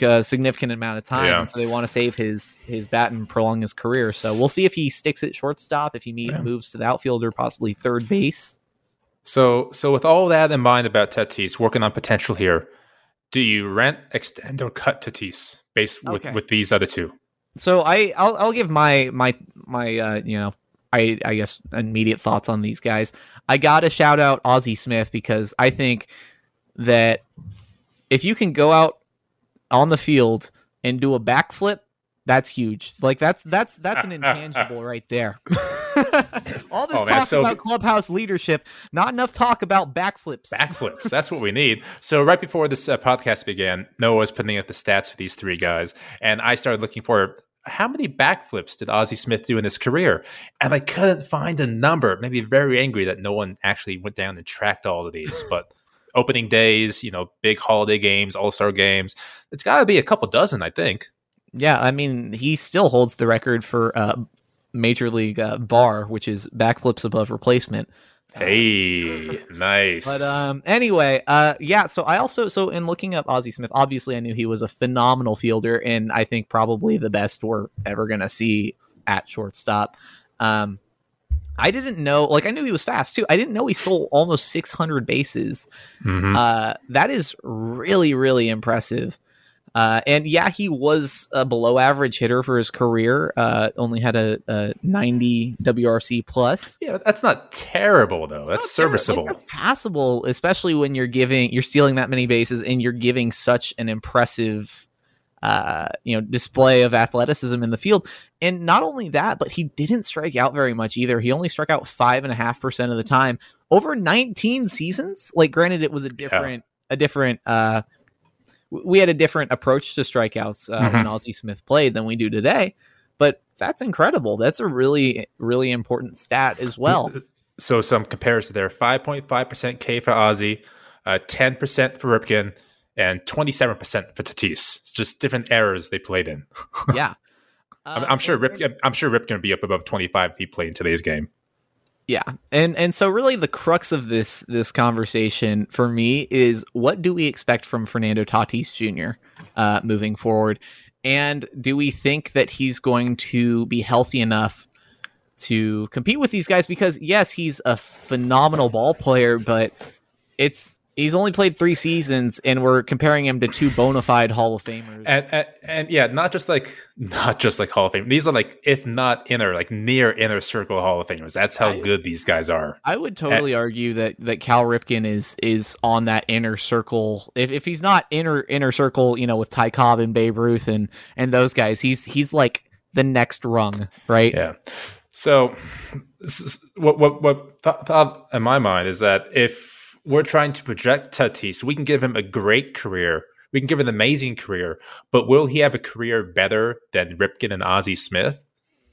a significant amount of time. Yeah. So they want to save his his bat and prolong his career. So we'll see if he sticks at shortstop, if he Yeah. moves to the outfield or possibly third base. So, so with all that in mind about Tatis working on potential here, do you rent, extend, or cut Tatis based with, Okay. with these other two? So I I'll, I'll give my my my uh, you know I I guess immediate thoughts on these guys. I got to shout out Ozzie Smith because I think that if you can go out on the field and do a backflip, that's huge. Like that's that's that's an intangible right there. All this Oh, talk so- about clubhouse leadership, not enough talk about backflips. Backflips. That's what we need. So right before this uh, podcast began, Noah was putting up the stats for these three guys, and I started looking for how many backflips did Ozzie Smith do in his career, and I couldn't find a number. Maybe very angry that no one actually went down and tracked all of these, but. Opening days, you know, big holiday games, all star games. It's got to be a couple dozen, I think. Yeah, I mean, he still holds the record for uh, Major League uh, bar, which is backflips above replacement. Hey, nice. But um, anyway, uh, yeah. So I also so in looking up Ozzie Smith, obviously I knew he was a phenomenal fielder, and I think probably the best we're ever gonna see at shortstop. Um, I didn't know, like I knew he was fast too. I didn't know he stole almost 600 bases. Mhm. Uh, that is really, really impressive. Uh, and yeah, he was a below average hitter for his career. Uh, only had a, a 90 WRC plus. yeah, that's not terrible though. It's that's serviceable. Like, that's passable, especially when you're giving, you're stealing that many bases and you're giving such an impressive, uh, you know, display of athleticism in the field. And not only that, but he didn't strike out very much either. He only struck out five and a half percent of the time over 19 seasons. Like, granted, it was a different, a different, uh, we had a different approach to strikeouts uh, when Ozzie Smith played than we do today. But that's incredible. That's a really, really important stat as well. So some comparison there: five point five percent K for Ozzie, uh, ten percent for Ripken, and twenty seven percent for Tatis. It's just different eras they played in. yeah. I'm, Uh, I'm sure Rip. I'm sure Ripken would be up above twenty five if he played in today's game. Yeah, and and so really the crux of this this conversation for me is what do we expect from Fernando Tatis Jr. Uh, moving forward, and do we think that he's going to be healthy enough to compete with these guys? Because yes, he's a phenomenal ball player, but it's he's only played three seasons, and we're comparing him to two bona fide Hall of Famers. And, and and yeah, not just like not just like Hall of Fame. These are like if not inner, like near inner circle Hall of Famers. That's how I- good these guys are. I would totally argue that that Cal Ripken is is on that inner circle. If, if he's not inner inner circle, you know, with Ty Cobb and Babe Ruth and and those guys, he's he's like the next rung, right? Yeah. So, what what what th- thought in my mind is that if we're trying to project Tatis, we can give him a great career. We can give him an amazing career, but will he have a career better than Ripken and Ozzie Smith?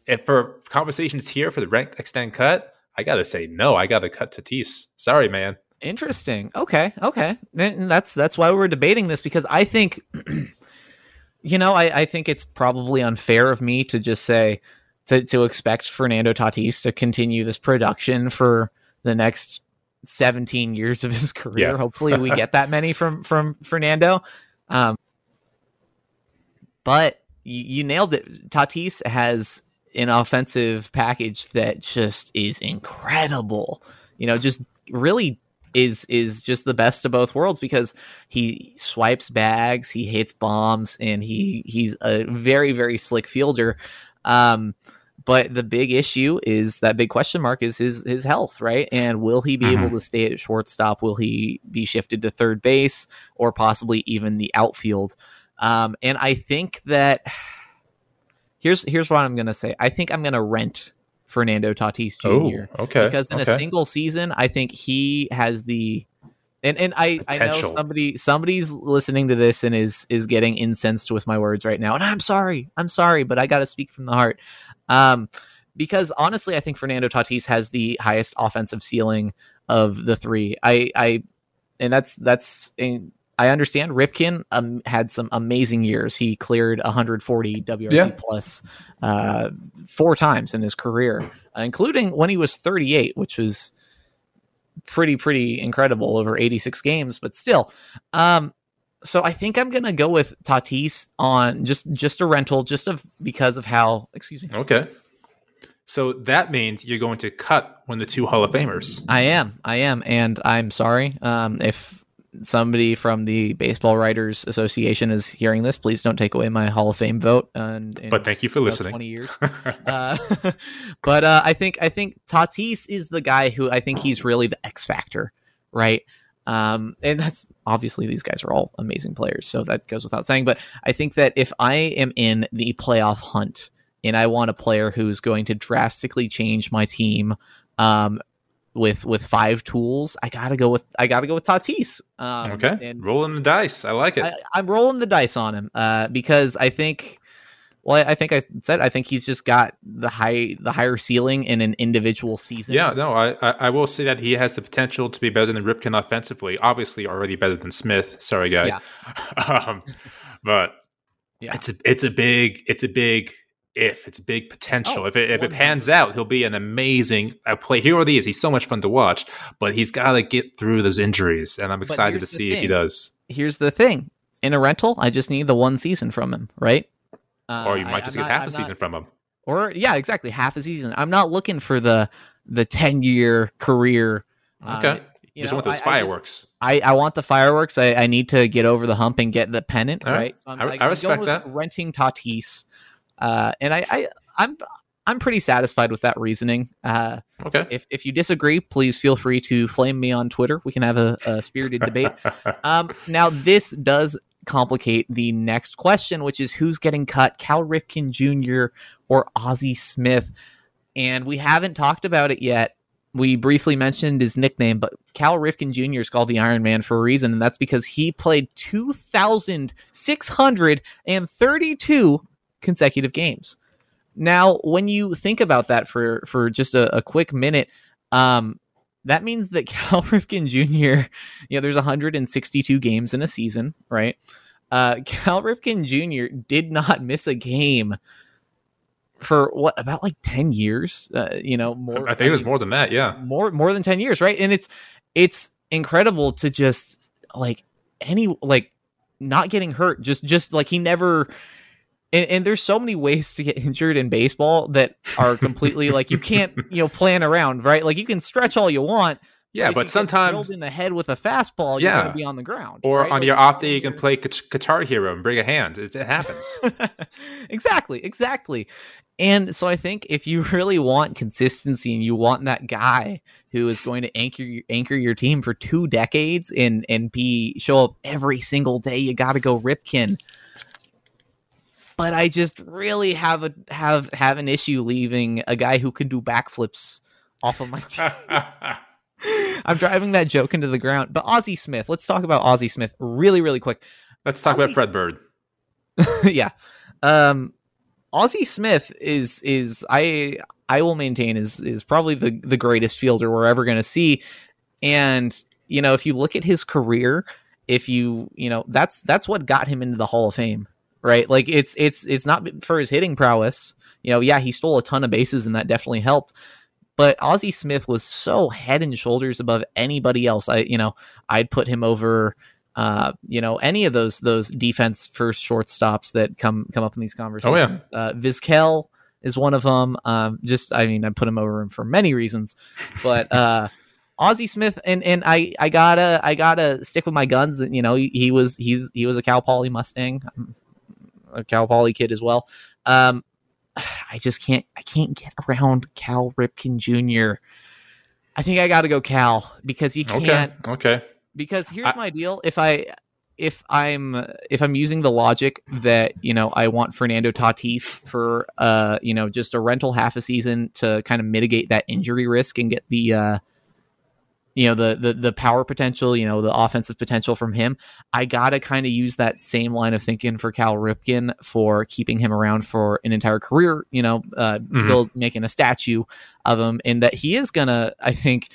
If for conversations here for the rank extend cut, I gotta say no. I gotta cut Tatis. Sorry, man. Interesting. Okay. Okay. And that's that's why we're debating this because I think, you know, I, I think it's probably unfair of me to just say to to expect Fernando Tatis to continue this production for the next 17 years of his career. Yeah. Hopefully, we get that many from from Fernando. Um, but you, you nailed it. Tatis has an offensive package that just is incredible. You know, just really is is just the best of both worlds because he swipes bags, he hits bombs, and he he's a very very slick fielder. Um, but the big issue is that big question mark is his his health, right? And will he be mm-hmm. able to stay at shortstop? Will he be shifted to third base or possibly even the outfield? Um, and I think that here's here's what I'm gonna say. I think I'm gonna rent Fernando Tatis Jr. Oh, okay. Because in okay. a single season, I think he has the and and I I know somebody somebody's listening to this and is is getting incensed with my words right now. And I'm sorry. I'm sorry, but I got to speak from the heart. Um because honestly, I think Fernando Tatis has the highest offensive ceiling of the three. I I and that's that's I understand Ripken um, had some amazing years. He cleared 140 WRC yeah. plus uh, four times in his career, including when he was 38, which was pretty pretty incredible over 86 games. But still, um, so I think I'm gonna go with Tatis on just just a rental, just of because of how. Excuse me. Okay. So that means you're going to cut one of the two Hall of Famers. I am, I am, and I'm sorry um, if somebody from the Baseball Writers Association is hearing this, please don't take away my Hall of Fame vote. And but thank you for listening. Twenty years. uh, but uh, I think I think Tatis is the guy who I think he's really the X factor, right? Um, and that's obviously these guys are all amazing players, so that goes without saying. But I think that if I am in the playoff hunt and I want a player who's going to drastically change my team, um, with with five tools, I gotta go with I gotta go with Tatis. Um, okay, and rolling the dice. I like it. I, am rolling the dice on him uh, because I think. Well, I think I said I think he's just got the high the higher ceiling in an individual season. Yeah, no, I I will say that he has the potential to be better than Ripken offensively. Obviously, already better than Smith. Sorry, guy. Yeah. um, but yeah, it's a it's a big it's a big if it's big potential. Oh, if it if it pans out, he'll be an amazing uh, play. Here he is. He's so much fun to watch, but he's got to get through those injuries, and I'm excited to see if he does. Here's the thing: in a rental, I just need the one season from him, right? Uh, or you might I, just I'm get not, half I'm a season not, from him. Or yeah, exactly half a season. I'm not looking for the the ten year career. Okay. Uh, you just know, want those I, fireworks. I, just, I, I, want the fireworks. I, I need to get over the hump and get the pennant, right? right? So I, I respect that. Renting Tatis uh, and I, I I'm I'm pretty satisfied with that reasoning. Uh, okay. If if you disagree, please feel free to flame me on Twitter. We can have a, a spirited debate. Um, now this does complicate the next question, which is who's getting cut, Cal Ripken Jr. or Ozzie Smith? And we haven't talked about it yet. We briefly mentioned his nickname, but Cal Ripken Jr. is called the Iron Man for a reason, and that's because he played 2,632 consecutive games. Now, when you think about that for for just a, a quick minute, um, that means that Cal Ripken Jr. You know, there's 162 games in a season, right? Uh, Cal Ripken Jr. did not miss a game for what about like 10 years uh, you know more i think it was more than that yeah more more than 10 years right and it's it's incredible to just like any like not getting hurt just just like he never and, and, there's so many ways to get injured in baseball that are completely like you can't you know plan around right? Like you can stretch all you want yeah but sometimes in the head with a fastball you're yeah. going to be on the ground or right? on like, your off uh, day you can play guitar hero and bring a hand. It, it happens. Exactly exactly. And so i think if you really want consistency and you want that guy who is going to anchor anchor your team for two decades and and be show up every single day you got to go ripken but I just really have a have have an issue leaving a guy who can do backflips off of my team. I'm driving that joke into the ground. But Ozzie Smith, let's talk about Ozzie Smith really, really quick. Let's talk Ozzie about Fred Bird. yeah. Um Ozzie Smith is is I I will maintain is is probably the the greatest fielder we're ever gonna see. And, you know, if you look at his career, if you you know, that's that's what got him into the Hall of Fame right? Like it's it's it's not for his hitting prowess. You know, yeah, he stole a ton of bases and that definitely helped. But Ozzie Smith was so head and shoulders above anybody else. I you know, I'd put him over uh, you know, any of those those defense first shortstops that come come up in these conversations. Oh, yeah. Uh, Vizquel is one of them. Um, just I mean, I put him over him for many reasons, but uh Ozzie Smith, and and I I gotta I gotta stick with my guns. You know, he, he was he's he was a Cal Poly Mustang, a Cal Poly kid as well. Um, I just can't I can't get around Cal Ripken Jr. I think I got to go Cal because he can't Okay. because here's I- my deal if i if i'm if i'm using the logic that you know i want fernando tatis for uh you know just a rental half a season to kind of mitigate that injury risk and get the uh you know the the the power potential you know the offensive potential from him i gotta kind of use that same line of thinking for cal ripken for keeping him around for an entire career you know uh Mhm. build making a statue of him and that he is gonna i think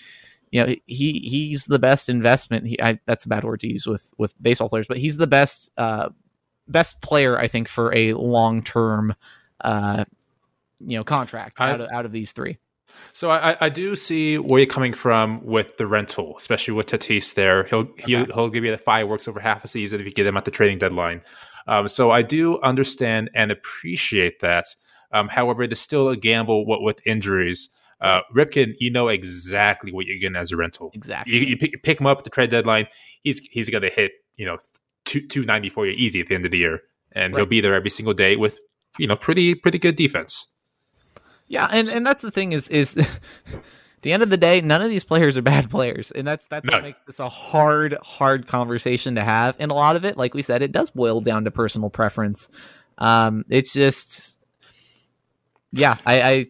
you know he he's the best investment he, I, that's a bad word to use with with baseball players but he's the best uh best player i think for a long term uh you know contract I- out of out of these three So I, I- do see where you're coming from with the rental, especially with Tatis. There, he'll he'll, he'll give you the fireworks over half a season if you get him at the trading deadline. Um, so I do understand and appreciate that. Um, however, there's still a gamble what with injuries. Uh, Ripken, you know exactly what you're getting as a rental. exactly You, you pick, pick him up at the trade deadline. He's he's gonna hit you know two two ninety for you easy at the end of the year, and he'll be there every single day with you know pretty pretty good defense. Yeah and and that's the thing is is the end of the day none of these players are bad players and that's that's No. what makes this a hard hard conversation to have and a lot of it like we said it does boil down to personal preference um it's just yeah i i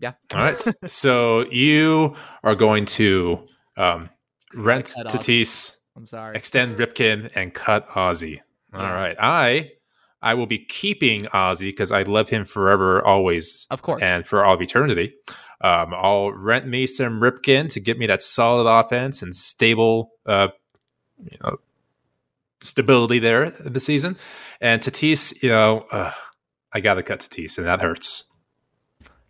yeah. All right. so you are going to um, rent. Tatis, i'm sorry extend Ripken, and cut Ozzie. All Yeah. right. I I will be keeping Ozzie because I love him forever, always, of course and for all of eternity. Um, I'll rent me some Ripken to get me that solid offense and stable, uh, you know, stability there this season. And Tatis, you know, uh, I got to cut Tatis, and that hurts.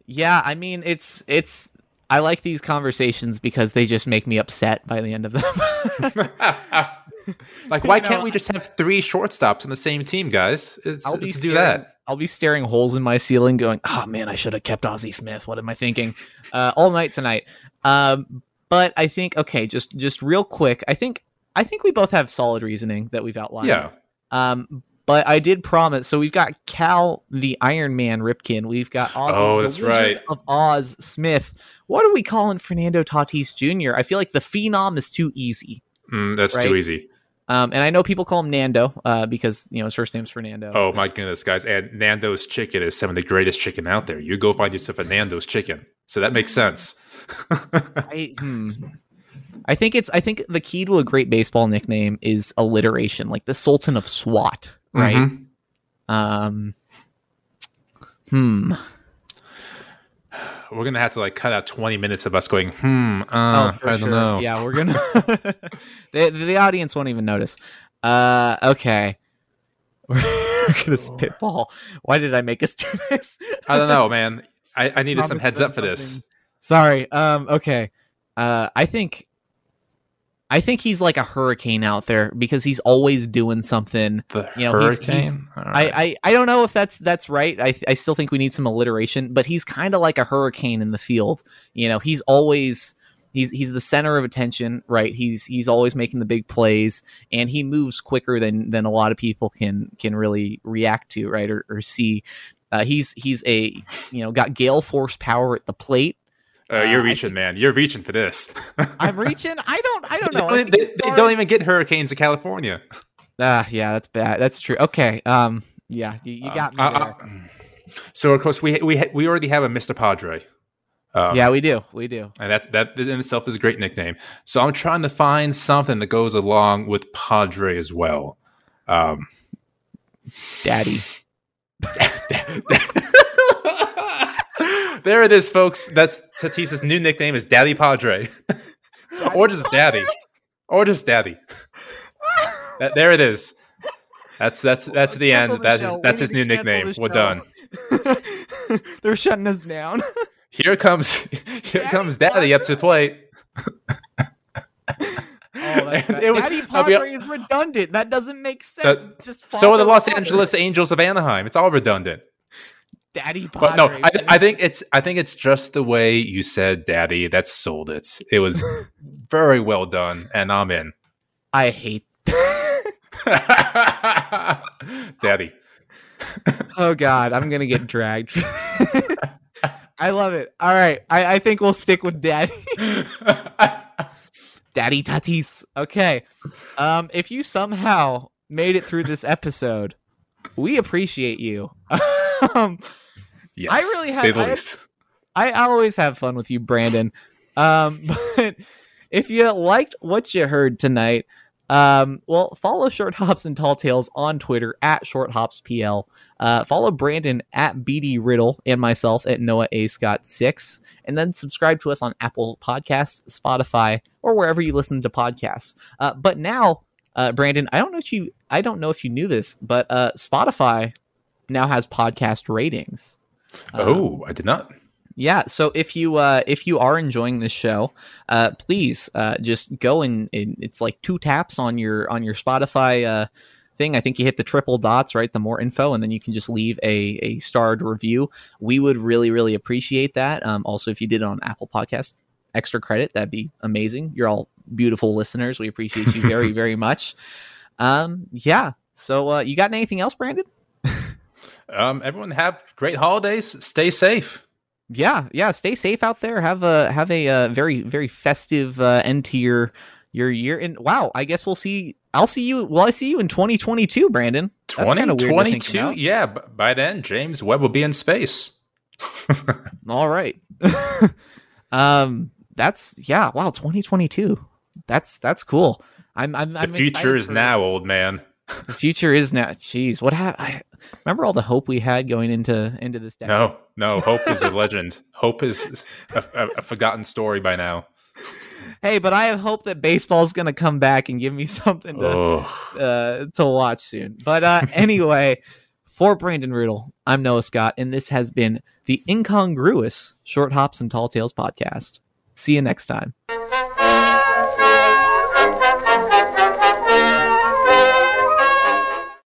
Yeah, I mean it's it's I like these conversations because they just make me upset by the end of them. like, why You can't we just have three shortstops on the same team, guys? It's, I'll be let's do staring, that. I'll be staring holes in my ceiling, going, "Oh man, I should have kept Ozzie Smith." What am I thinking? Uh, all night tonight. Um, but I think okay, just just real quick. I think I think we both have solid reasoning that we've outlined. Yeah. Um, but I did promise. So we've got Cal, the Iron Man Ripken. We've got Ozzie, Oh, that's right. of Oz Smith. What are we calling Fernando Tatis Jr.? I feel like the phenom is too easy. Mm, that's Right. too easy. Um, and I know people call him Nando uh, because you know his first name's Fernando. Oh my goodness, guys! And Nando's chicken is some of the greatest chicken out there. You go find yourself a Nando's chicken, so that makes sense. I, hmm. I think it's. I think the key to a great baseball nickname is alliteration, like the Sultan of SWAT, right? Mhm. Um, hmm. We're gonna have to like cut out twenty minutes of us going, hmm. Uh, oh, for I don't sure. know. Yeah, we're gonna. the the audience won't even notice. Uh, okay. We're gonna spitball. Why did I make us do this? I don't know, man. I, I needed some heads up for this. Sorry. Um. Okay. Uh. I think. I think he's like a hurricane out there because he's always doing something. The You know, he's- hurricane. he's- All right. I, I I don't know if that's that's right. I I still think we need some alliteration, but he's kind of like a hurricane in the field. You know, he's always he's he's the center of attention, right? He's he's always making the big plays, and he moves quicker than than a lot of people can can really react to, right, or, or see. Uh, he's he's a you know got gale force power at the plate. Uh, you're Uh, reaching, man. You're reaching for this. I'm reaching. I don't. I don't know. Don't, they- they don't even get hurricanes in California. Ah, yeah, that's bad. That's true. Okay. Um. Yeah, you, you got me Uh, there. uh, so of course we we we already have a Mr. Padre. Um, yeah, we do. We do. and that that in itself is a great nickname. So I'm trying to find something that goes along with Padre as well. Um, Daddy. there it is, folks. That's Tatis's new nickname is Daddy Padre, or just Daddy, or just Daddy. That, there it is. That's that's that's the Cancel end. the That's his, that's his new nickname. We're done. They're shutting us down. Here comes here comes Daddy up to the plate. Oh, that's And bad. it was- Daddy I'll be- Padre is redundant. That doesn't make sense. That- Just So are the Los. Angeles Angels of Anaheim. It's all redundant. Daddy But no, I, I think it's I think it's just the way you said "daddy" that sold it. It was very well done, and I'm in. I hate. Daddy. Oh God, I'm gonna get dragged. I love it. All right, I, I think we'll stick with Daddy. Daddy Tatis. Okay. Um, if you somehow made it through this episode, we appreciate you. um, yes, I really have- say the I least. I I always have fun with you, Brandon. Um, but if you liked what you heard tonight, um, well, follow Short Hops and Tall Tales on Twitter at Short Hops PL. Uh, follow Brandon at BD Riddle and myself at Noah A Scott six, and then subscribe to us on Apple Podcasts, Spotify, or wherever you listen to podcasts. Uh, but now, uh, Brandon, I don't know if you I don't know if you knew this, but uh, Spotify now has podcast ratings. Um, oh, I did not. yeah so if you uh if you are enjoying this show uh please uh just go and, and it's like two taps on your on your spotify uh thing. I think you hit the triple dots right? The more info and then you can just leave a a starred review. We would really really appreciate that. Um also if you did it on apple podcast extra credit. That'd be amazing. You're all beautiful listeners. We appreciate you very very much. Um yeah so uh you got anything else brandon Um, everyone have great holidays. Stay safe. yeah yeah stay safe out there have a have a uh, very very festive uh, end to your your year and wow i guess we'll see i'll see you well i see you in 2022 brandon That's kinda weird to think 2022. Yeah, b- by then James Webb will be in space. all right um that's yeah wow 2022 that's that's cool i'm i'm, The I'm future is now, old man. The future is now jeez what happened? I remember all the hope we had going into into this decade No, no. Hope is a legend. Hope is a, a, a forgotten story by now. hey but i have hope that baseball's gonna come back and give me something to Oh, uh, to watch soon. But uh, anyway, for Brandon Riddle, I'm Noah Scott, and this has been the incongruous Short Hops and Tall Tales podcast. See you next time.